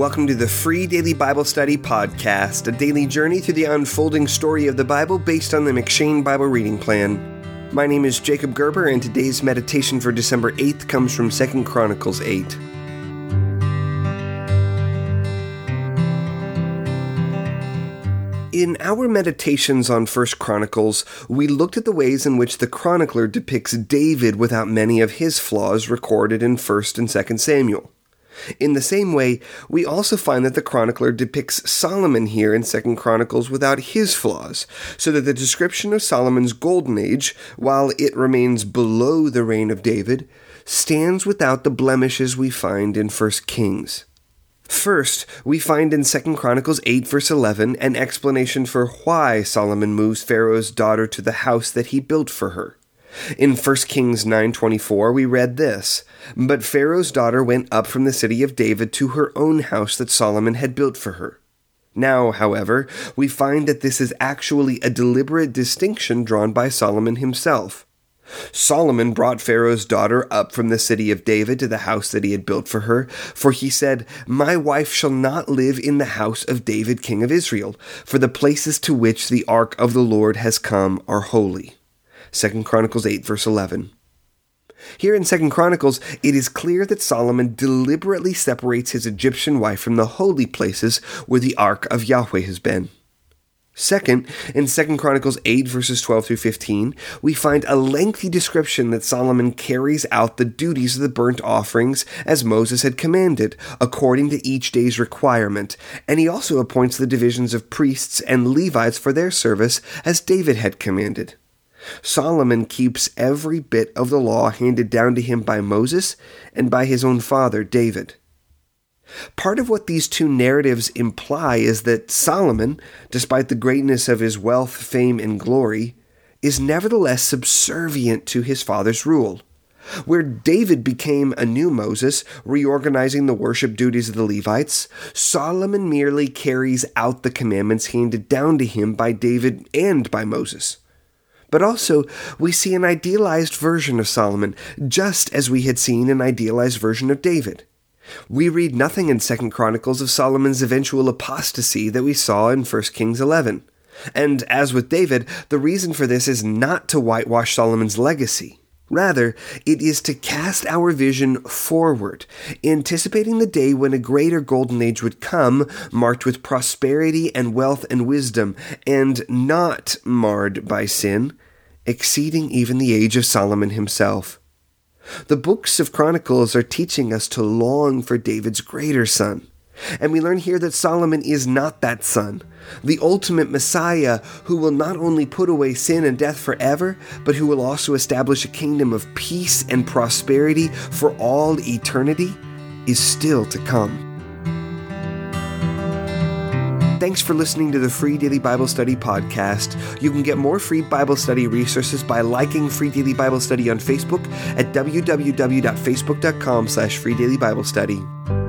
welcome to the Free Daily Bible Study Podcast, a daily journey through the unfolding story of the Bible based on the M'Cheyne Bible Reading Plan. My name is Jacob Gerber, and today's meditation for December 8th comes from 2 Chronicles 8. In our meditations on First Chronicles, we looked at the ways in which the chronicler depicts David without many of his flaws recorded in 1st and 2nd Samuel. In the same way, we also find that the chronicler depicts Solomon here in 2nd Chronicles without his flaws, so that the description of Solomon's golden age, while it remains below the reign of David, stands without the blemishes we find in 1 Kings. First, we find in 2 Chronicles 8 verse 11 an explanation for why Solomon moves Pharaoh's daughter to the house that he built for her. In 1 Kings 9:24 we read this, but Pharaoh's daughter went up from the city of David to her own house that Solomon had built for her. Now, however, we find that this is actually a deliberate distinction drawn by Solomon himself. Solomon brought Pharaoh's daughter up from the city of David to the house that he had built for her, for he said, My wife shall not live in the house of David king of Israel, for the places to which the ark of the Lord has come are holy. 2 Chronicles 8, verse 11. Here in 2 Chronicles, it is clear that Solomon deliberately separates his Egyptian wife from the holy places where the ark of Yahweh has been. Second, in 2 Chronicles 8 verses 12 through 15, we find a lengthy description that Solomon carries out the duties of the burnt offerings as Moses had commanded, according to each day's requirement, and he also appoints the divisions of priests and Levites for their service as David had commanded. Solomon keeps every bit of the law handed down to him by Moses and by his own father, David. Part of what these two narratives imply is that Solomon, despite the greatness of his wealth, fame, and glory, is nevertheless subservient to his father's rule. Where David became a new Moses, reorganizing the worship duties of the Levites, Solomon merely carries out the commandments handed down to him by David and by Moses. But also, we see an idealized version of Solomon, just as we had seen an idealized version of David. We read nothing in 2 Chronicles of Solomon's eventual apostasy that we saw in 1 Kings 11. And as with David, the reason for this is not to whitewash Solomon's legacy. Rather, it is to cast our vision forward, anticipating the day when a greater golden age would come, marked with prosperity and wealth and wisdom, and not marred by sin, exceeding even the age of Solomon himself. The books of Chronicles are teaching us to long for David's greater son. And we learn here that Solomon is not that son, the ultimate Messiah who will not only put away sin and death forever, but who will also establish a kingdom of peace and prosperity for all eternity, is still to come. Thanks for listening to the Free Daily Bible Study podcast. You can get more free Bible study resources by liking Free Daily Bible Study on Facebook at www.facebook.com slash freedailyBiblestudy.